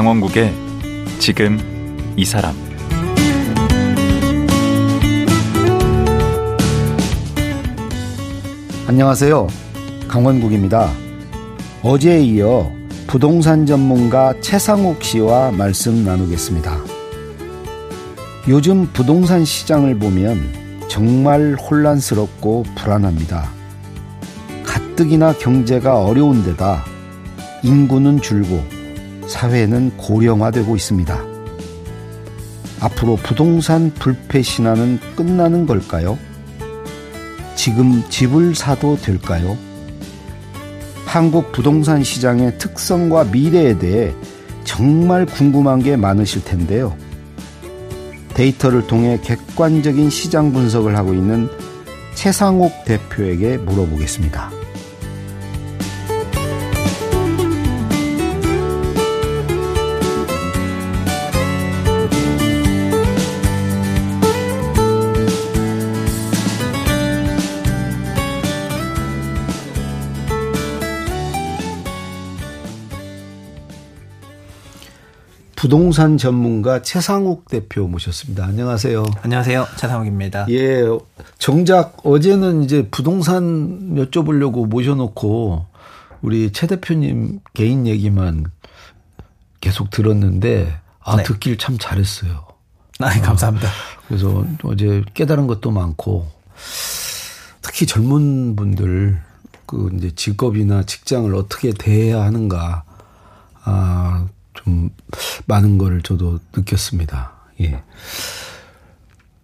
강원국의 지금 이 사람 안녕하세요. 강원국입니다. 어제에 이어 부동산 전문가 최상욱 씨와 말씀 나누겠습니다. 요즘 부동산 시장을 보면 정말 혼란스럽고 불안합니다. 가뜩이나 경제가 어려운 데다 인구는 줄고 사회는 고령화되고 있습니다. 앞으로 부동산 불패 신화는 끝나는 걸까요? 지금 집을 사도 될까요? 한국 부동산 시장의 특성과 미래에 대해 정말 궁금한 게 많으실 텐데요. 데이터를 통해 객관적인 시장 분석을 하고 있는 최상옥 대표에게 물어보겠습니다. 부동산 전문가 최상욱 대표 모셨습니다. 안녕하세요. 안녕하세요. 최상욱입니다. 예. 정작 어제는 이제 부동산 여쭤보려고 모셔놓고 우리 최 대표님 개인 얘기만 계속 들었는데 아, 네. 듣길 참 잘했어요. 아, 네, 감사합니다. 아, 그래서 어제 깨달은 것도 많고 특히 젊은 분들 그 이제 직업이나 직장을 어떻게 대해야 하는가 아, 좀 많은 걸 저도 느꼈습니다. 예.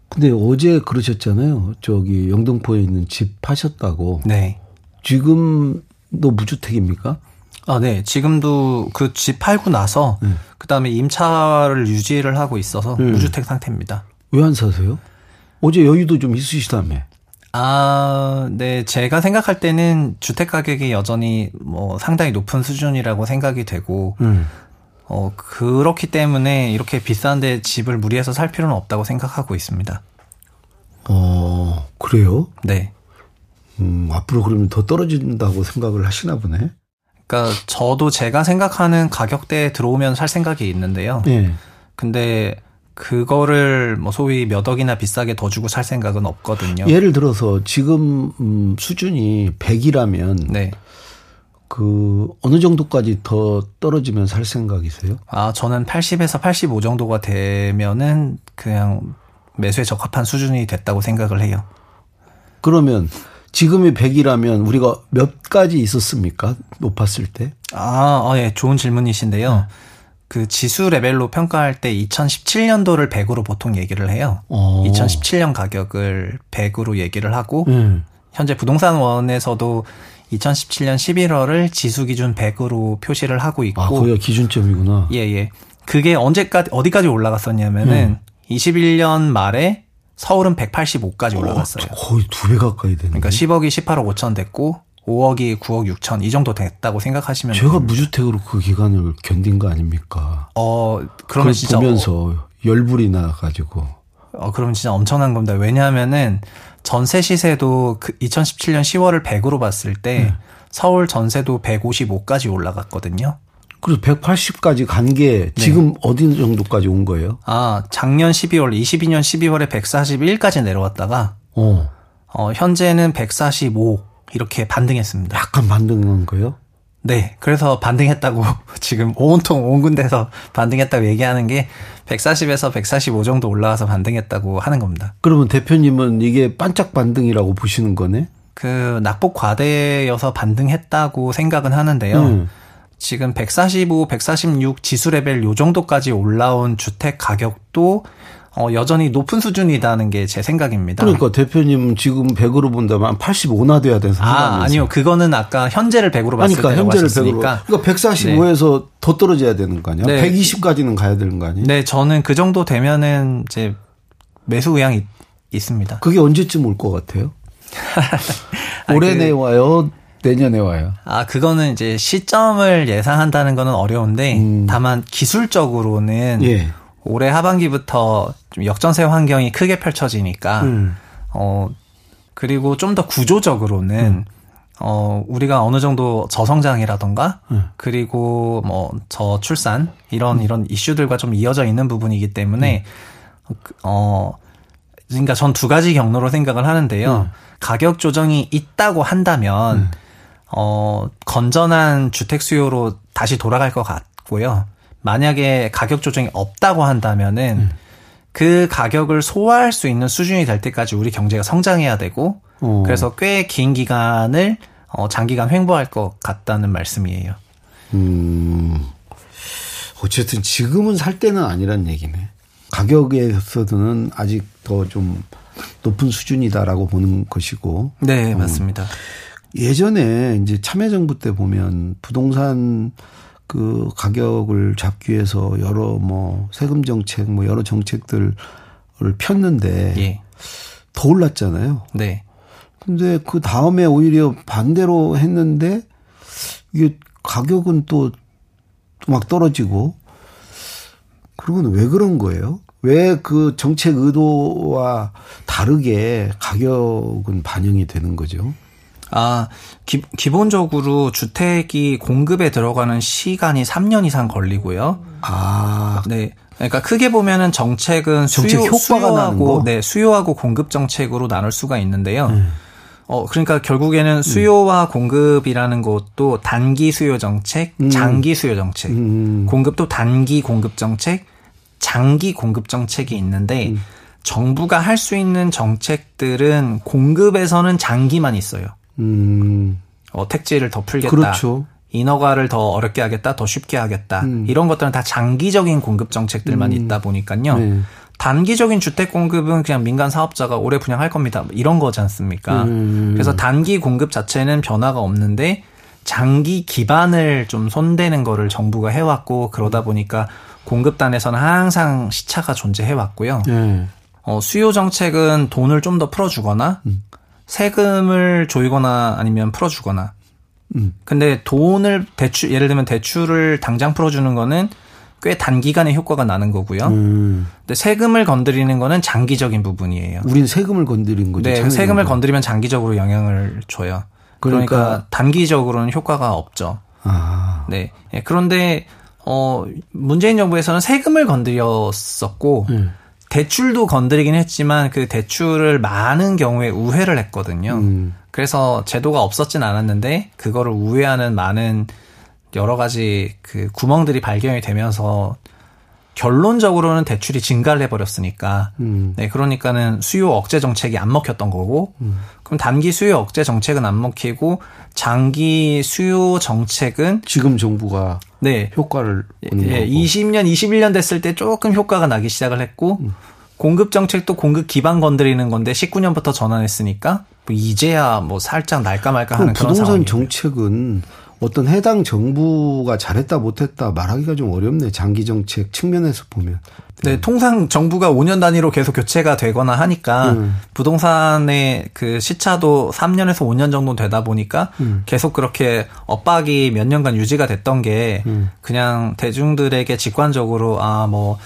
근데 어제 그러셨잖아요. 저기 영등포에 있는 집 파셨다고. 네. 지금도 무주택입니까? 아, 네. 지금도 그 집 팔고 나서 네. 그다음에 임차를 유지를 하고 있어서 네. 무주택 상태입니다. 왜 안 사세요? 어제 여유도 좀 있으시다며. 아, 네. 제가 생각할 때는 주택 가격이 여전히 뭐 상당히 높은 수준이라고 생각이 되고 음. 어, 그렇기 때문에 이렇게 비싼데 집을 무리해서 살 필요는 없다고 생각하고 있습니다. 어, 그래요? 네. 음, 앞으로 그러면 더 떨어진다고 생각을 하시나 보네? 그러니까 저도 제가 생각하는 가격대에 들어오면 살 생각이 있는데요. 네. 근데 그거를 뭐 소위 몇 억이나 비싸게 더 주고 살 생각은 없거든요. 예를 들어서 지금 음, 수준이 100이라면 네. 그 어느 정도까지 더 떨어지면 살 생각이세요? 아, 저는 80에서 85 정도가 되면은 그냥 매수에 적합한 수준이 됐다고 생각을 해요. 그러면 지금이 100이라면 우리가 몇 가지 있었습니까? 높았을 때? 아, 어, 예, 좋은 질문이신데요. 네. 그 지수 레벨로 평가할 때 2017년도를 100으로 보통 얘기를 해요. 오. 2017년 가격을 100으로 얘기를 하고 음. 현재 부동산원에서도 2017년 11월을 지수 기준 100으로 표시를 하고 있고. 아, 거기가 기준점이구나. 예, 예. 그게 언제까지, 어디까지 올라갔었냐면은 음. 21년 말에 서울은 185까지 올라갔어요. 어, 거의 두 배 가까이 되는. 그러니까 10억이 18억 5천 됐고 5억이 9억 6천 이 정도 됐다고 생각하시면 제가 됩니다. 무주택으로 그 기간을 견딘 거 아닙니까? 어, 그러면 진짜 보면서 어, 열불이 나 가지고. 어, 그러면 진짜 엄청난 겁니다. 왜냐하면은 전세 시세도 그 2017년 10월을 100으로 봤을 때 네. 서울 전세도 155까지 올라갔거든요. 그래서 180까지 간 게 지금 네. 어디 정도까지 온 거예요? 아, 작년 12월, 22년 12월에 141까지 내려왔다가 어. 어 현재는 145 이렇게 반등했습니다. 약간 반등한 거예요? 네. 그래서 반등했다고 지금 온통 온 군데서 반등했다고 얘기하는 게 140에서 145 정도 올라와서 반등했다고 하는 겁니다. 그러면 대표님은 이게 반짝 반등이라고 보시는 거네? 그 낙폭 과대여서 반등했다고 생각은 하는데요. 음. 지금 145, 146 지수 레벨 요 정도까지 올라온 주택 가격도 어, 여전히 높은 수준이라는 게 제 생각입니다. 그러니까 대표님 지금 100으로 본다면 85나 돼야 되는 아, 아니요. 그거는 아까 현재를 100으로 봤을 그러니까 현재를 하셨으니까. 100으로. 그러니까 145에서 네. 더 떨어져야 되는 거 아니야? 네. 120까지는 가야 되는 거 아니에요? 네, 저는 그 정도 되면은 이제 매수 의향이 있습니다. 그게 언제쯤 올 것 같아요? 올해 그, 내 와요? 내년에 와요? 아, 그거는 이제 시점을 예상한다는 거는 어려운데 음. 다만 기술적으로는 예. 올해 하반기부터 좀 역전세 환경이 크게 펼쳐지니까 음. 어 그리고 좀 더 구조적으로는 음. 어, 우리가 어느 정도 저성장이라던가, 음. 그리고 뭐, 저출산, 이런, 음. 이런 이슈들과 좀 이어져 있는 부분이기 때문에, 음. 어, 그러니까 전 두 가지 경로로 생각을 하는데요. 음. 가격 조정이 있다고 한다면, 음. 어, 건전한 주택 수요로 다시 돌아갈 것 같고요. 만약에 가격 조정이 없다고 한다면은, 음. 그 가격을 소화할 수 있는 수준이 될 때까지 우리 경제가 성장해야 되고 어. 그래서 꽤 긴 기간을 어, 장기간 횡보할 것 같다는 말씀이에요. 음. 어쨌든 지금은 살 때는 아니란 얘기네. 가격에서는 아직 더 좀 높은 수준이다라고 보는 것이고. 네, 맞습니다. 어. 예전에 이제 참여정부 때 보면 부동산 그 가격을 잡기 위해서 여러 뭐 세금 정책 뭐 여러 정책들을 폈는데 예. 더 올랐잖아요. 네. 근데 그 다음에 오히려 반대로 했는데 이게 가격은 또 막 떨어지고 그러면 왜 그런 거예요? 왜 그 정책 의도와 다르게 가격은 반영이 되는 거죠? 아, 기, 기본적으로 주택이 공급에 들어가는 시간이 3년 이상 걸리고요. 아. 네. 그러니까 크게 보면은 정책은 수요, 정책 효과가 수요하고, 네, 수요하고 공급 정책으로 나눌 수가 있는데요. 음. 어, 그러니까 결국에는 수요와 음. 공급이라는 것도 단기 수요 정책, 음. 장기 수요 정책, 음. 공급도 단기 공급 정책, 장기 공급 정책이 있는데, 음. 정부가 할 수 있는 정책들은 공급에서는 장기만 있어요. 음. 어, 택지를 더 풀겠다. 그렇죠. 인허가를 더 어렵게 하겠다, 더 쉽게 하겠다. 음. 이런 것들은 다 장기적인 공급 정책들만 음. 있다 보니까요. 네. 단기적인 주택 공급은 그냥 민간 사업자가 오래 분양할 겁니다. 이런 거지 않습니까? 음. 그래서 단기 공급 자체는 변화가 없는데 장기 기반을 좀 손대는 거를 정부가 해왔고 그러다 보니까 공급단에서는 항상 시차가 존재해왔고요. 네. 어, 수요 정책은 돈을 좀 더 풀어주거나 음. 세금을 조이거나 아니면 풀어주거나. 음. 근데 돈을 대출 예를 들면 대출을 당장 풀어주는 거는 꽤 단기간에 효과가 나는 거고요. 음. 근데 세금을 건드리는 거는 장기적인 부분이에요. 우린 세금을 건드린 거죠. 네, 세금을 건드리면 장기적으로 영향을 줘요. 그러니까, 그러니까 단기적으로는 효과가 없죠. 아. 네. 예, 그런데 어 문재인 정부에서는 세금을 건드렸었고 음. 대출도 건드리긴 했지만 그 대출을 많은 경우에 우회를 했거든요. 음. 그래서 제도가 없었진 않았는데 그거를 우회하는 많은 여러 가지 그 구멍들이 발견이 되면서 결론적으로는 대출이 증가를 해버렸으니까. 음. 네, 그러니까는 수요 억제 정책이 안 먹혔던 거고, 음. 그럼 단기 수요 억제 정책은 안 먹히고, 장기 수요 정책은 지금 정부가 네 효과를 보는 예, 20년, 21년 됐을 때 조금 효과가 나기 시작을 했고, 음. 공급 정책도 공급 기반 건드리는 건데 19년부터 전환했으니까 뭐 이제야 뭐 살짝 날까 말까 하는 그런 상황. 부동산 정책은 어떤 해당 정부가 잘했다 못했다 말하기가 좀 어렵네. 장기 정책 측면에서 보면. 네, 통상 정부가 5년 단위로 계속 교체가 되거나 하니까 음. 부동산의 그 시차도 3년에서 5년 정도 되다 보니까 음. 계속 그렇게 엇박이 몇 년간 유지가 됐던 게 음. 그냥 대중들에게 직관적으로 아 뭐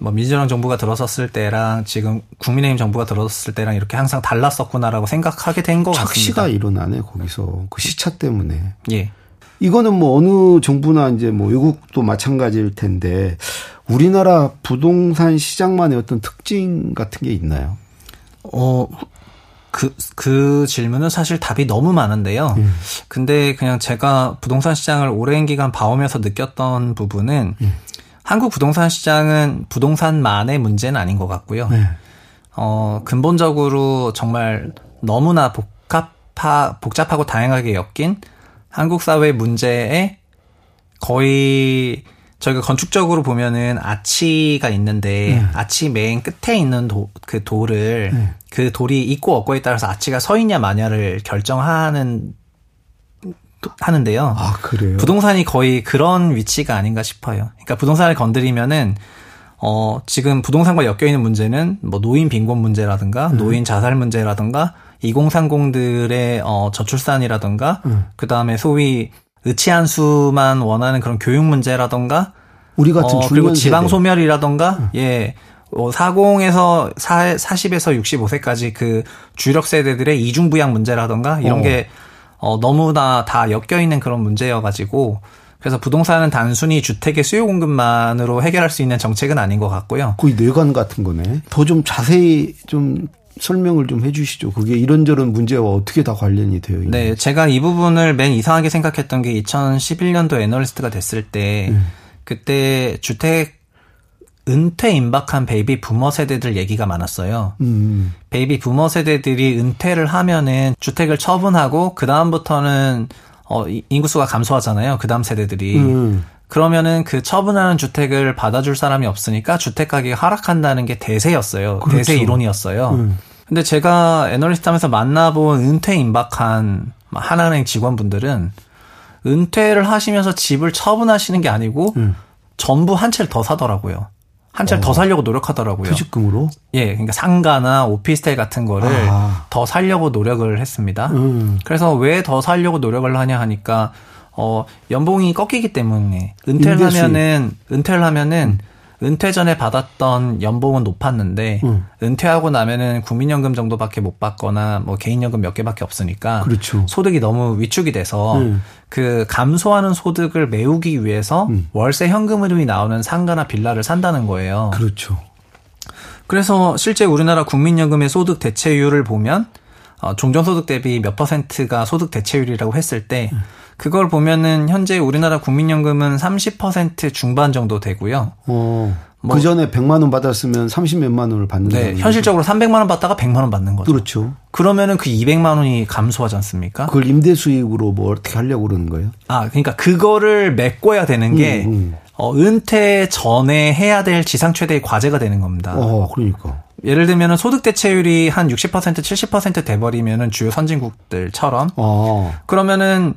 뭐 민주당 정부가 들어섰을 때랑 지금 국민의힘 정부가 들어섰을 때랑 이렇게 항상 달랐었구나라고 생각하게 된 것 같습니다. 착시가 일어나네 거기서 그 시차 때문에. 예. 이거는 뭐 어느 정부나 이제 뭐 외국도 마찬가지일 텐데 우리나라 부동산 시장만의 어떤 특징 같은 게 있나요? 어, 그, 그 질문은 사실 답이 너무 많은데요. 음. 근데 그냥 제가 부동산 시장을 오랜 기간 봐오면서 느꼈던 부분은 음. 한국 부동산 시장은 부동산만의 문제는 아닌 것 같고요. 네. 어, 근본적으로 정말 너무나 복합하, 복잡하고 다양하게 엮인 한국 사회 문제에 거의 저희가 건축적으로 보면은 아치가 있는데 음. 아치 맨 끝에 있는 도, 그 돌을 음. 그 돌이 있고 없고에 따라서 아치가 서 있냐 마냐를 결정하는 하는데요. 아, 그래요? 부동산이 거의 그런 위치가 아닌가 싶어요. 그러니까 부동산을 건드리면은 어, 지금 부동산과 엮여 있는 문제는 뭐 노인 빈곤 문제라든가 음. 노인 자살 문제라든가 2030들의 어, 저출산이라든가 음. 그다음에 소위 의치한 수만 원하는 그런 교육 문제라든가 우리 같은 어, 그리고 지방 소멸이라든가 음. 예. 어, 40에서 4, 40에서 65세까지 그 주력 세대들의 이중 부양 문제라든가 이런 어. 게 어, 너무나 다 엮여 있는 그런 문제여 가지고 그래서 부동산은 단순히 주택의 수요 공급만으로 해결할 수 있는 정책은 아닌 것 같고요. 거의 뇌관 같은 거네. 더 좀 자세히 좀 설명을 좀 해주시죠. 그게 이런저런 문제와 어떻게 다 관련이 되어 있는 네, 제가 이 부분을 맨 이상하게 생각했던 게 2011년도 애널리스트가 됐을 때 음. 그때 주택 은퇴 임박한 베이비 부머 세대들 얘기가 많았어요. 음. 베이비 부머 세대들이 은퇴를 하면은 주택을 처분하고 그 다음부터는 어 인구수가 감소하잖아요. 그 다음 세대들이. 음. 그러면은 그 처분하는 주택을 받아줄 사람이 없으니까 주택 가격이 하락한다는 게 대세였어요. 그렇죠. 대세 이론이었어요. 음. 근데 제가 애널리스트 하면서 만나본 은퇴 임박한 하나은행 직원분들은 은퇴를 하시면서 집을 처분하시는 게 아니고 음. 전부 한 채를 더 사더라고요. 한 채를 어. 더 살려고 노력하더라고요. 퇴직금으로? 예, 그러니까 상가나 오피스텔 같은 거를 아. 더 살려고 노력을 했습니다. 음. 그래서 왜 더 살려고 노력을 하냐 하니까 어 연봉이 꺾이기 때문에 은퇴를 하면은 은퇴를 하면은 음. 은퇴 전에 받았던 연봉은 높았는데 음. 은퇴하고 나면은 국민연금 정도밖에 못 받거나 뭐 개인연금 몇 개밖에 없으니까 그렇죠. 소득이 너무 위축이 돼서 음. 그 감소하는 소득을 메우기 위해서 음. 월세 현금으로 나오는 상가나 빌라를 산다는 거예요. 그렇죠. 그래서 실제 우리나라 국민연금의 소득 대체율을 보면 어, 종전소득 대비 몇 퍼센트가 소득 대체율이라고 했을 때 음. 그걸 보면은 현재 우리나라 국민연금은 30% 중반 정도 되고요. 어. 뭐, 그 전에 100만 원 받았으면 30 몇만 원을 받는 네, 현실적으로 300만 원 받다가 100만 원 받는 거죠. 그렇죠. 그러면은 그 200만 원이 감소하지 않습니까? 그걸 임대 수익으로 뭐 어떻게 하려고 그러는 거예요? 아, 그러니까 그거를 메꿔야 되는 게 음, 음. 어, 은퇴 전에 해야 될 지상 최대의 과제가 되는 겁니다. 어, 그러니까. 예를 들면은 소득 대체율이 한 60% 70% 돼버리면은 주요 선진국들처럼 어. 그러면은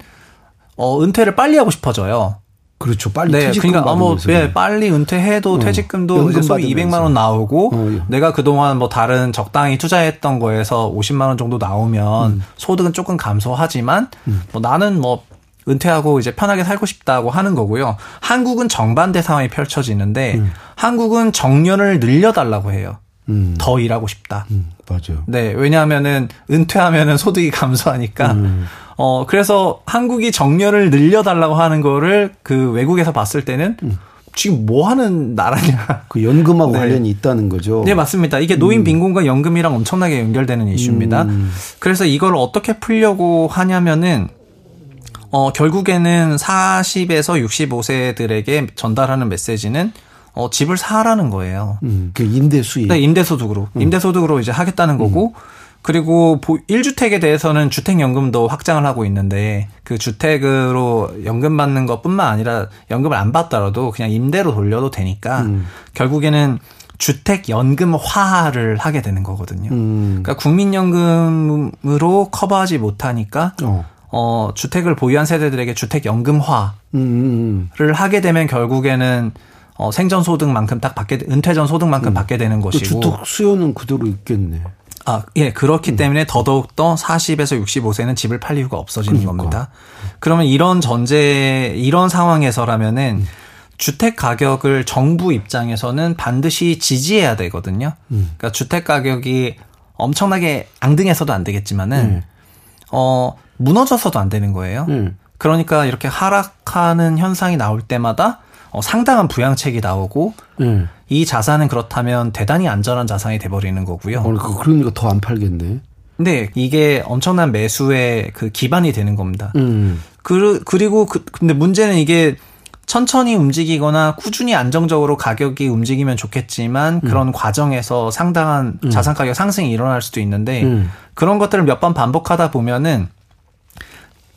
어, 은퇴를 빨리 하고 싶어져요. 그렇죠. 빨리 네, 퇴직금 그러니까 뭐 네, 빨리 은퇴해도 어, 퇴직금도 이제 소위 200만 원 나오고 어, 예. 내가 그동안 뭐 다른 적당히 투자했던 거에서 50만 원 정도 나오면 음. 소득은 조금 감소하지만 음. 뭐 나는 뭐 은퇴하고 이제 편하게 살고 싶다고 하는 거고요. 한국은 정반대 상황이 펼쳐지는데 음. 한국은 정년을 늘려달라고 해요. 음. 더 일하고 싶다. 음, 맞아요. 네, 왜냐하면은 은퇴하면은 소득이 감소하니까 음. 어, 그래서 한국이 정년을 늘려달라고 하는 거를 그 외국에서 봤을 때는 음. 지금 뭐 하는 나라냐. 그 연금하고 네. 관련이 있다는 거죠. 네, 맞습니다. 이게 노인 음. 빈곤과 연금이랑 엄청나게 연결되는 이슈입니다. 음. 그래서 이걸 어떻게 풀려고 하냐면은 어, 결국에는 40에서 65세들에게 전달하는 메시지는 어, 집을 사라는 거예요. 음, 그 임대 수익. 네, 임대 소득으로. 음. 임대 소득으로 이제 하겠다는 거고 음. 그리고 1주택에 대해서는 주택연금도 확장을 하고 있는데 그 주택으로 연금 받는 것 뿐만 아니라 연금을 안 받더라도 그냥 임대로 돌려도 되니까 음. 결국에는 주택연금화를 하게 되는 거거든요. 음. 그러니까 국민연금으로 커버하지 못하니까 어. 어 주택을 보유한 세대들에게 주택연금화를 음. 하게 되면 결국에는 어, 생전 소득만큼 딱 받게 은퇴 전 소득만큼 음. 받게 되는 것이고 주택 수요는 그대로 있겠네. 아, 예, 그렇기 음. 때문에 더더욱 더 40에서 65세는 집을 팔 이유가 없어지는 그러니까. 겁니다. 그러면 이런 전제, 이런 상황에서라면은 음. 주택 가격을 정부 입장에서는 반드시 지지해야 되거든요. 음. 그러니까 주택 가격이 엄청나게 앙등해서도 안 되겠지만은, 음. 어, 무너져서도 안 되는 거예요. 음. 그러니까 이렇게 하락하는 현상이 나올 때마다 어, 상당한 부양책이 나오고 음. 이 자산은 그렇다면 대단히 안전한 자산이 돼버리는 거고요. 어, 그러니까 더 안 팔겠네. 근데 이게 엄청난 매수의 그 기반이 되는 겁니다. 음. 그, 그리고 그, 근데 문제는 이게 천천히 움직이거나 꾸준히 안정적으로 가격이 움직이면 좋겠지만 음. 그런 과정에서 상당한 음. 자산 가격 상승이 일어날 수도 있는데 음. 그런 것들을 몇 번 반복하다 보면은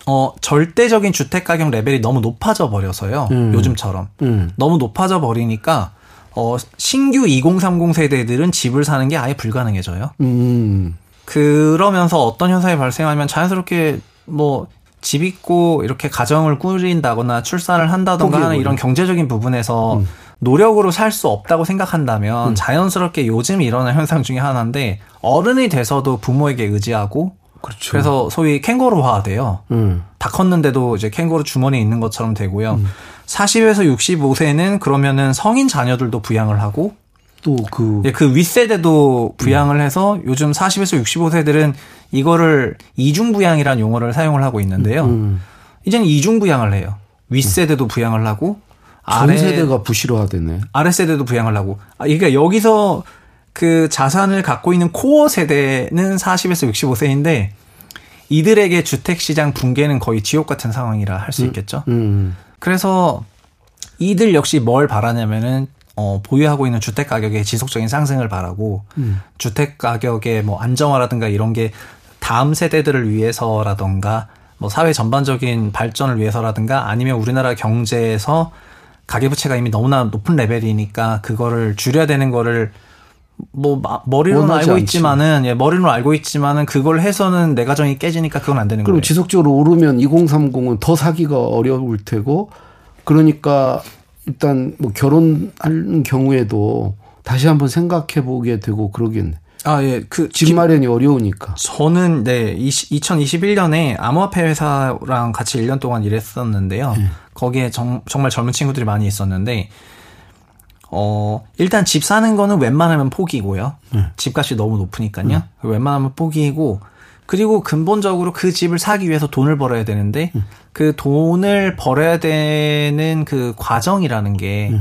어, 절대적인 주택 가격 레벨이 너무 높아져 버려서요. 음. 요즘처럼. 음. 너무 높아져 버리니까 어, 신규 2030 세대들은 집을 사는 게 아예 불가능해져요. 음. 그러면서 어떤 현상이 발생하면 자연스럽게 뭐 집 있고 이렇게 가정을 꾸린다거나 출산을 한다던가 하는 이런 경제적인 부분에서 음. 노력으로 살 수 없다고 생각한다면 음. 자연스럽게 요즘 일어나는 현상 중에 하나인데 어른이 돼서도 부모에게 의지하고 그렇죠. 그래서 소위 캥거루화 돼요. 음. 다 컸는데도 이제 캥거루 주머니에 있는 것처럼 되고요. 음. 40에서 65세는 그러면은 성인 자녀들도 부양을 하고 또그 예, 그 윗세대도 부양을 음. 해서 요즘 40에서 65세들은 이거를 이중 부양이라는 용어를 사용을 하고 있는데요. 음. 이제는 이중 부양을 해요. 윗세대도 부양을 하고 아래 세대가 부실화되네. 아래 세대도 부양을 하고. 아, 그러니까 여기서 그 자산을 갖고 있는 코어 세대는 40에서 65세인데 이들에게 주택 시장 붕괴는 거의 지옥 같은 상황이라 할수 음, 있겠죠. 음, 음. 그래서 이들 역시 뭘 바라냐면은 어, 보유하고 있는 주택 가격의 지속적인 상승을 바라고 음. 주택 가격의 뭐 안정화라든가 이런 게 다음 세대들을 위해서라던가 뭐 사회 전반적인 발전을 위해서라든가 아니면 우리나라 경제에서 가계부채가 이미 너무나 높은 레벨이니까 그거를 줄여야 되는 거를 뭐 머리로는 알고 않지. 있지만은 예, 머리로 알고 있지만은 그걸 해서는 내 가정이 깨지니까 그건 안 되는 그럼 거예요. 지속적으로 오르면 2030은 더 사기가 어려울 테고 그러니까 일단 뭐 결혼하는 경우에도 다시 한번 생각해 보게 되고 그러겠네. 아, 예. 그 집 마련이 어려우니까. 저는 네, 20, 2021년에 암호화폐 회사랑 같이 1년 동안 일했었는데요. 네. 거기에 정, 정말 젊은 친구들이 많이 있었는데 어, 일단 집 사는 거는 웬만하면 포기고요. 네. 집값이 너무 높으니까요. 네. 웬만하면 포기고 그리고 근본적으로 그 집을 사기 위해서 돈을 벌어야 되는데 네. 그 돈을 벌어야 되는 그 과정이라는 게 네.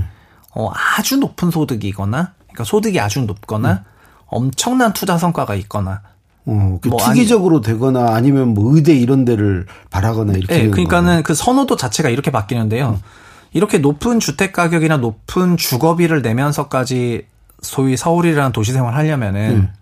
어, 아주 높은 소득이거나 그러니까 소득이 아주 높거나 네. 엄청난 투자 성과가 있거나 어, 그 뭐 투기적으로 아니, 되거나 아니면 뭐 의대 이런 데를 바라거나 이렇게. 네, 그러니까는 거나. 그 선호도 자체가 이렇게 바뀌는데요. 음. 이렇게 높은 주택 가격이나 높은 주거비를 내면서까지 소위 서울이라는 도시 생활 하려면은 음.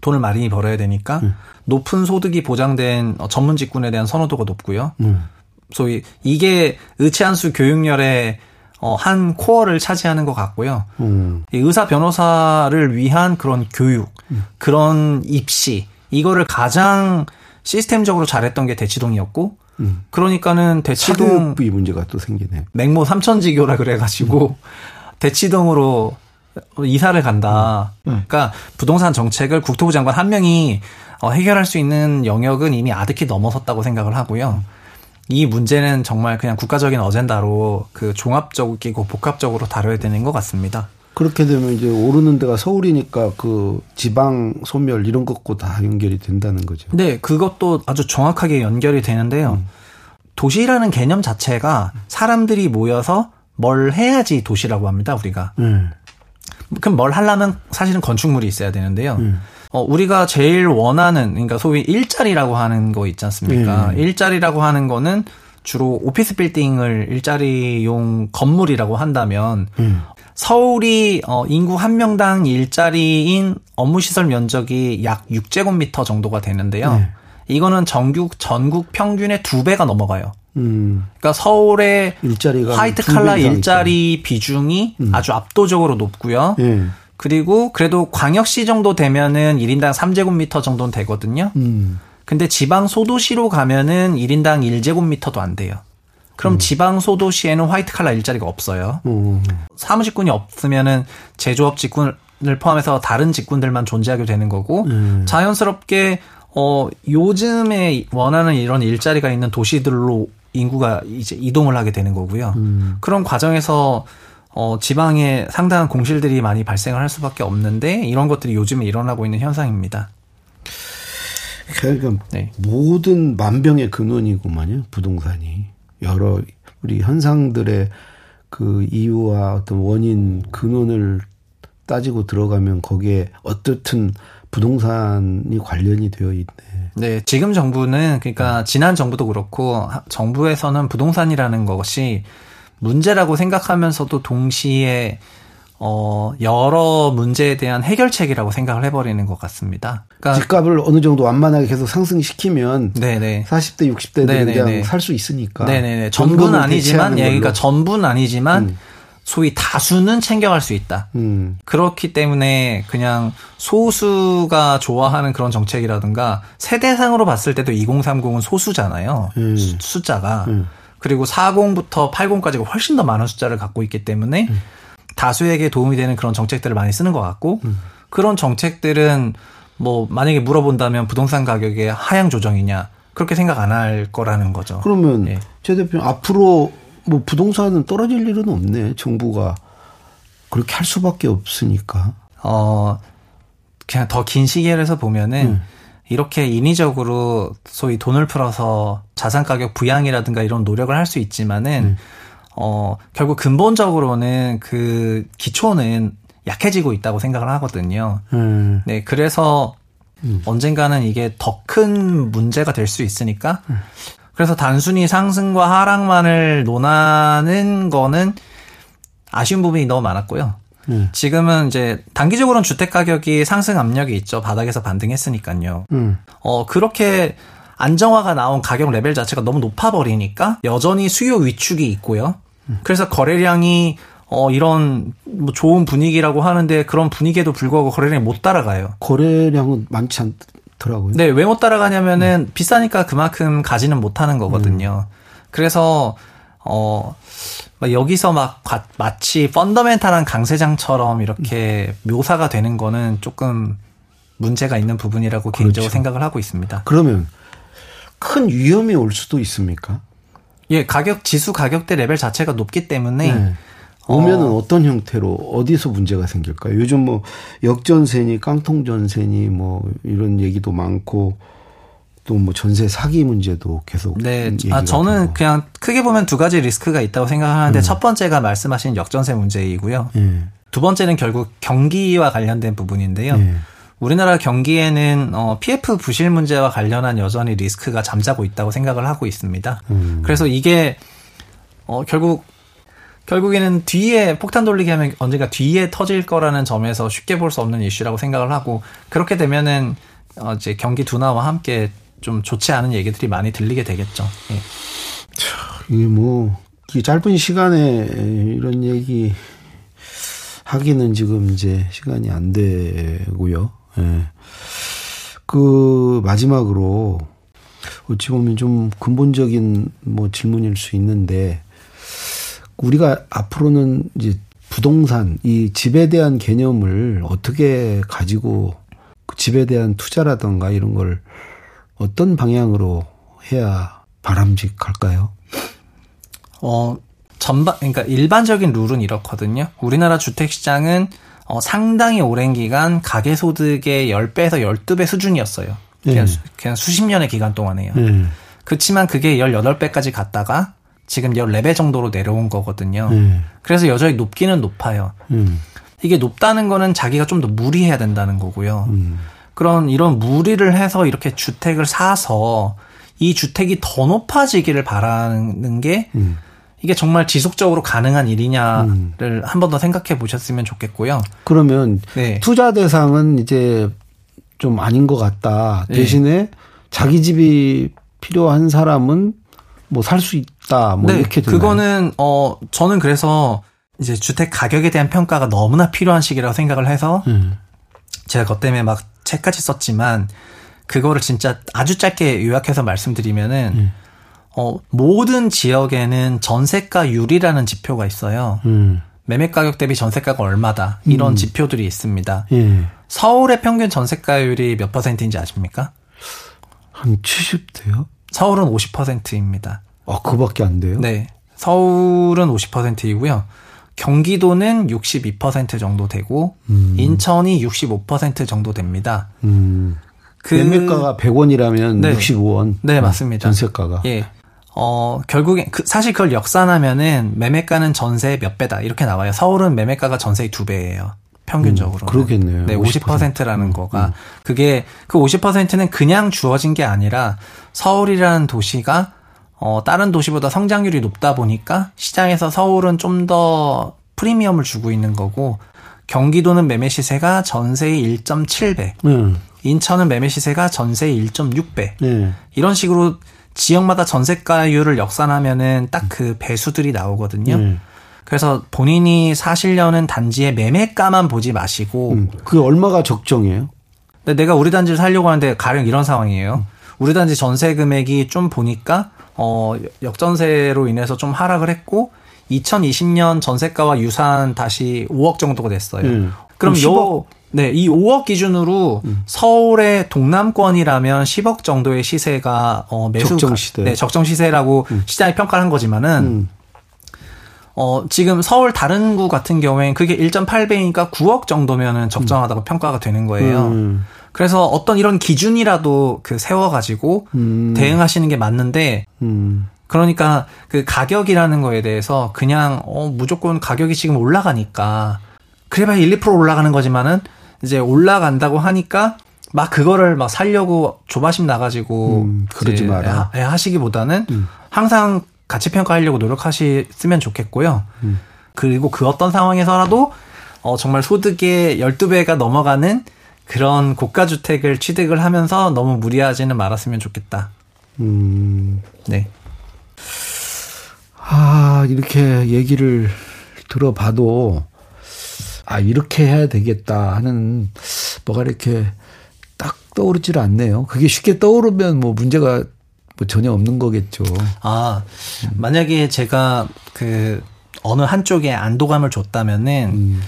돈을 많이 벌어야 되니까 음. 높은 소득이 보장된 어, 전문 직군에 대한 선호도가 높고요. 음. 소위 이게 의치한수 교육열의 어, 한 코어를 차지하는 것 같고요. 음. 의사 변호사를 위한 그런 교육, 음. 그런 입시 이거를 가장 시스템적으로 잘했던 게 대치동이었고, 음. 그러니까는 대치동 이 문제가 또 생기네. 맹모 삼천지교라 그래가지고 대치동으로 이사를 간다. 음. 음. 그러니까 부동산 정책을 국토부 장관 한 명이 어, 해결할 수 있는 영역은 이미 아득히 넘어섰다고 생각을 하고요. 이 문제는 정말 그냥 국가적인 어젠다로 그 종합적이고 복합적으로 다뤄야 되는 것 같습니다. 그렇게 되면 이제 오르는 데가 서울이니까 그 지방 소멸 이런 것과 다 연결이 된다는 거죠. 네, 그것도 아주 정확하게 연결이 되는데요. 음. 도시라는 개념 자체가 사람들이 모여서 뭘 해야지 도시라고 합니다, 우리가. 음. 그럼 뭘 하려면 사실은 건축물이 있어야 되는데요. 음. 어, 우리가 제일 원하는, 그러니까 소위 일자리라고 하는 거 있지 않습니까? 음. 일자리라고 하는 거는 주로 오피스 빌딩을 일자리용 건물이라고 한다면, 음. 서울이 어, 인구 한 명당 일자리인 업무시설 면적이 약 6제곱미터 정도가 되는데요. 네. 이거는 전국, 전국 평균의 두 배가 넘어가요. 음. 그러니까 서울의 일자리가 화이트 칼라 일자리 비중이 음. 아주 압도적으로 높고요. 네. 그리고 그래도 광역시 정도 되면은 1인당 3제곱미터 정도는 되거든요. 음. 근데 지방 소도시로 가면은 1인당 1제곱미터도 안 돼요. 그럼 음. 지방 소도시에는 화이트 칼라 일자리가 없어요. 음. 사무직군이 없으면은 제조업 직군을 포함해서 다른 직군들만 존재하게 되는 거고 음. 자연스럽게 어 요즘에 원하는 이런 일자리가 있는 도시들로 인구가 이제 이동을 하게 되는 거고요. 음. 그런 과정에서 어, 지방에 상당한 공실들이 많이 발생을 할 수밖에 없는데 이런 것들이 요즘에 일어나고 있는 현상입니다. 그러니까 네. 모든 만병의 근원이고만요 부동산이 여러 우리 현상들의 그 이유와 어떤 원인 근원을 따지고 들어가면 거기에 어떻든 부동산이 관련이 되어 있네. 네, 지금 정부는 그러니까 지난 정부도 그렇고 정부에서는 부동산이라는 것이 문제라고 생각하면서도 동시에 어, 여러 문제에 대한 해결책이라고 생각을 해버리는 것 같습니다. 그러니까 집값을 어느 정도 완만하게 계속 상승시키면 네네. 40대, 60대들은 그냥 살 수 있으니까. 네네네. 전부는 아니지만, 예, 그러니까 전부는 아니지만 음. 소위 다수는 챙겨갈 수 있다. 음. 그렇기 때문에 그냥 소수가 좋아하는 그런 정책이라든가 세대상으로 봤을 때도 2030은 소수잖아요. 음. 숫자가. 음. 그리고 40부터 80까지가 훨씬 더 많은 숫자를 갖고 있기 때문에 음. 다수에게 도움이 되는 그런 정책들을 많이 쓰는 것 같고 음. 그런 정책들은 뭐 만약에 물어본다면 부동산 가격의 하향 조정이냐 그렇게 생각 안 할 거라는 거죠. 그러면 예. 최 대표 앞으로 뭐 부동산은 떨어질 일은 없네. 정부가 그렇게 할 수밖에 없으니까. 어 그냥 더긴 해서 보면은 음. 이렇게 인위적으로 소위 돈을 풀어서 자산 가격 부양이라든가 이런 노력을 할 수 있지만은 음. 어 결국 근본적으로는 그 기초는 약해지고 있다고 생각을 하거든요. 음. 네, 그래서 음. 언젠가는 이게 더 큰 문제가 될 수 있으니까 음. 그래서 단순히 상승과 하락만을 논하는 거는 아쉬운 부분이 너무 많았고요. 음. 지금은 이제 단기적으로는 주택 가격이 상승 압력이 있죠. 바닥에서 반등했으니까요. 음. 어 그렇게 안정화가 나온 가격 레벨 자체가 너무 높아 버리니까 여전히 수요 위축이 있고요. 음. 그래서 거래량이 어 이런 뭐 좋은 분위기라고 하는데 그런 분위기에도 불구하고 거래량이 못 따라가요. 거래량은 많지 않더라고요. 네, 왜 못 따라가냐면은 음. 비싸니까 그만큼 가지는 못하는 거거든요. 음. 그래서 어 여기서 막 마치 펀더멘탈한 강세장처럼 이렇게 묘사가 되는 거는 조금 문제가 있는 부분이라고 그렇죠. 개인적으로 생각을 하고 있습니다. 그러면 큰 위험이 올 수도 있습니까? 예, 가격 지수 가격대 레벨 자체가 높기 때문에 네. 오면은 어. 떤 형태로 어디서 문제가 생길까요? 요즘 뭐 역전세니 깡통 전세니 뭐 이런 얘기도 많고 또 뭐 전세 사기 문제도 계속 네. 아 저는 되고. 그냥 크게 보면 두 가지 리스크가 있다고 생각하는데 음. 첫 번째가 말씀하신 역전세 문제이고요. 예. 두 번째는 결국 경기와 관련된 부분인데요. 예. 우리나라 경기에는 어, PF 부실 문제와 관련한 여전히 리스크가 잠자고 있다고 생각을 하고 있습니다. 음. 그래서 이게 어, 결국 결국에는 뒤에 폭탄 돌리기 하면 언젠가 뒤에 터질 거라는 점에서 쉽게 볼 수 없는 이슈라고 생각을 하고 그렇게 되면은 어, 이제 경기 둔화와 함께 좀 좋지 않은 얘기들이 많이 들리게 되겠죠. 예. 이게 뭐, 이 짧은 시간에 이런 얘기 하기는 지금 이제 시간이 안 되고요. 예. 그, 마지막으로, 어찌 보면 좀 근본적인 뭐 질문일 수 있는데, 우리가 앞으로는 이제 부동산, 이 집에 대한 개념을 어떻게 가지고 그 집에 대한 투자라던가 이런 걸 어떤 방향으로 해야 바람직할까요? 어, 전반, 그러니까 일반적인 룰은 이렇거든요. 우리나라 주택 시장은 어, 상당히 오랜 기간 가계 소득의 10배에서 12배 수준이었어요. 그냥, 네. 그냥 수십 년의 기간 동안에요. 네. 그렇지만 그게 18배까지 갔다가 지금 14배 정도로 내려온 거거든요. 네. 그래서 여전히 높기는 높아요. 음. 이게 높다는 거는 자기가 좀 더 무리해야 된다는 거고요. 음. 그런 이런 무리를 해서 이렇게 주택을 사서 이 주택이 더 높아지기를 바라는 게 음. 이게 정말 지속적으로 가능한 일이냐를 음. 한번 더 생각해 보셨으면 좋겠고요. 그러면 네. 투자 대상은 이제 좀 아닌 것 같다. 네. 대신에 네. 자기 집이 필요한 사람은 뭐 살 수 있다. 뭐 네, 이렇게 되나요? 그거는 어 저는 그래서 이제 주택 가격에 대한 평가가 너무나 필요한 시기라고 생각을 해서 음. 제가 그것 때문에 막 책까지 썼지만 그거를 진짜 아주 짧게 요약해서 말씀드리면은 음. 어, 모든 지역에는 전세가율이라는 지표가 있어요. 음. 매매 가격 대비 전세가가 얼마다 이런 음. 지표들이 있습니다. 예. 서울의 평균 전세가율이 몇 퍼센트인지 아십니까? 한 70대요? 서울은 50%입니다. 아, 그밖에 안 돼요? 네. 서울은 50%이고요. 경기도는 62% 정도 되고 음. 인천이 65% 정도 됩니다. 음. 그 매매가가 100원이라면 네. 65원. 네, 맞습니다. 전세가가. 예. 어, 결국에 그 사실 그걸 역산하면은 매매가는 전세 몇 배다 이렇게 나와요. 서울은 매매가가 전세의 두 배예요. 평균적으로. 음, 그러겠네요. 네, 50%라는 음, 거가 음. 그게 그 50%는 그냥 주어진 게 아니라 서울이라는 도시가 어, 다른 도시보다 성장률이 높다 보니까 시장에서 서울은 좀 더 프리미엄을 주고 있는 거고 경기도는 매매 시세가 전세의 1.7배, 음. 인천은 매매 시세가 전세의 1.6배. 음. 이런 식으로 지역마다 전세가율을 역산하면은 딱 그 배수들이 나오거든요. 음. 그래서 본인이 사실려는 단지의 매매가만 보지 마시고 음. 그 얼마가 적정이에요? 내가 우리 단지를 살려고 하는데 가령 이런 상황이에요. 우리 단지 전세 금액이 좀 보니까 어, 역전세로 인해서 좀 하락을 했고 2020년 전세가와 유사한 다시 5억 정도가 됐어요. 음. 그럼 요 네, 이 5억 기준으로 음. 서울의 동남권이라면 10억 정도의 시세가 어 매수 적정 시세. 네, 적정 시세라고 음. 시장이 평가를 한 거지만은 음. 어 지금 서울 다른 구 같은 경우엔 그게 1.8배니까 9억 정도면은 적정하다고 평가가 되는 거예요. 음. 그래서 어떤 이런 기준이라도 그 세워가지고 음. 대응하시는 게 맞는데, 음. 그러니까 그 가격이라는 거에 대해서 그냥 어 무조건 가격이 지금 올라가니까 그래봐야 1, 2% 올라가는 거지만은 이제 올라간다고 하니까 막 그거를 막 살려고 조바심 나가지고 음, 그러지 마라 하 시기보다는 음. 항상 가치 평가하려고 노력하시면 좋겠고요. 음. 그리고 그 어떤 상황에서라도 어 정말 소득의 12배가 넘어가는 그런 고가 주택을 취득을 하면서 너무 무리하지는 말았으면 좋겠다. 음. 네. 아, 이렇게 얘기를 들어봐도 아, 이렇게 해야 되겠다 하는 뭐가 이렇게 딱 떠오르질 않네요. 그게 쉽게 떠오르면 뭐 문제가 뭐 전혀 없는 거겠죠. 아, 만약에 제가 그 어느 한쪽에 안도감을 줬다면은 음.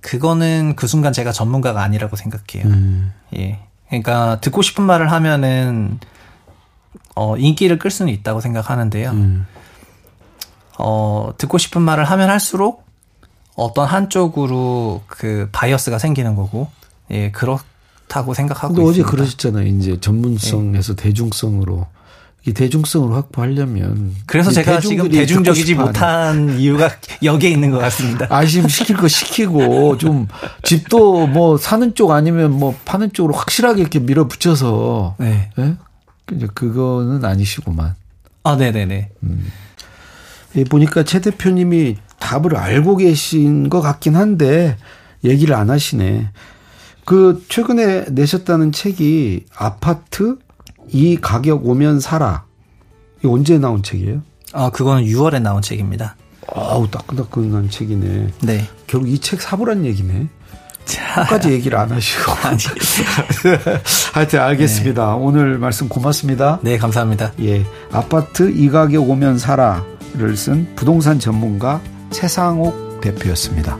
그거는 그 순간 제가 전문가가 아니라고 생각해요. 음. 예. 그러니까 듣고 싶은 말을 하면은 어 인기를 끌 수는 있다고 생각하는데요. 음. 어 듣고 싶은 말을 하면 할수록 어떤 한쪽으로 그 바이어스가 생기는 거고 예 그렇다고 생각하고 근데 있습니다. 어제 그러셨잖아요. 이제 전문성에서 예. 대중성으로 이 대중성을 확보하려면 그래서 제가 지금 대중적이지 못한 이유가 여기에 있는 것 같습니다. 아심 시킬 거 시키고 좀 집도 뭐 사는 쪽 아니면 뭐 파는 쪽으로 확실하게 이렇게 밀어붙여서 네. 네? 이제 그거는 아니시구만. 아, 네네네. 음. 보니까 최 대표님이 답을 알고 계신 것 같긴 한데 얘기를 안 하시네. 그 최근에 내셨다는 책이 아파트 이 가격 오면 사라. 이 언제 나온 책이에요? 아, 그거는 6월에 나온 책입니다. 아우, 따끈따끈한 책이네. 네. 결국 이 책 사보란 얘기네. 끝까지 얘기를 안 하시고. 하여튼 알겠습니다. 네. 오늘 말씀 고맙습니다. 네, 감사합니다. 예. 아파트 이 가격 오면 사라를 쓴 부동산 전문가 최상옥 대표였습니다.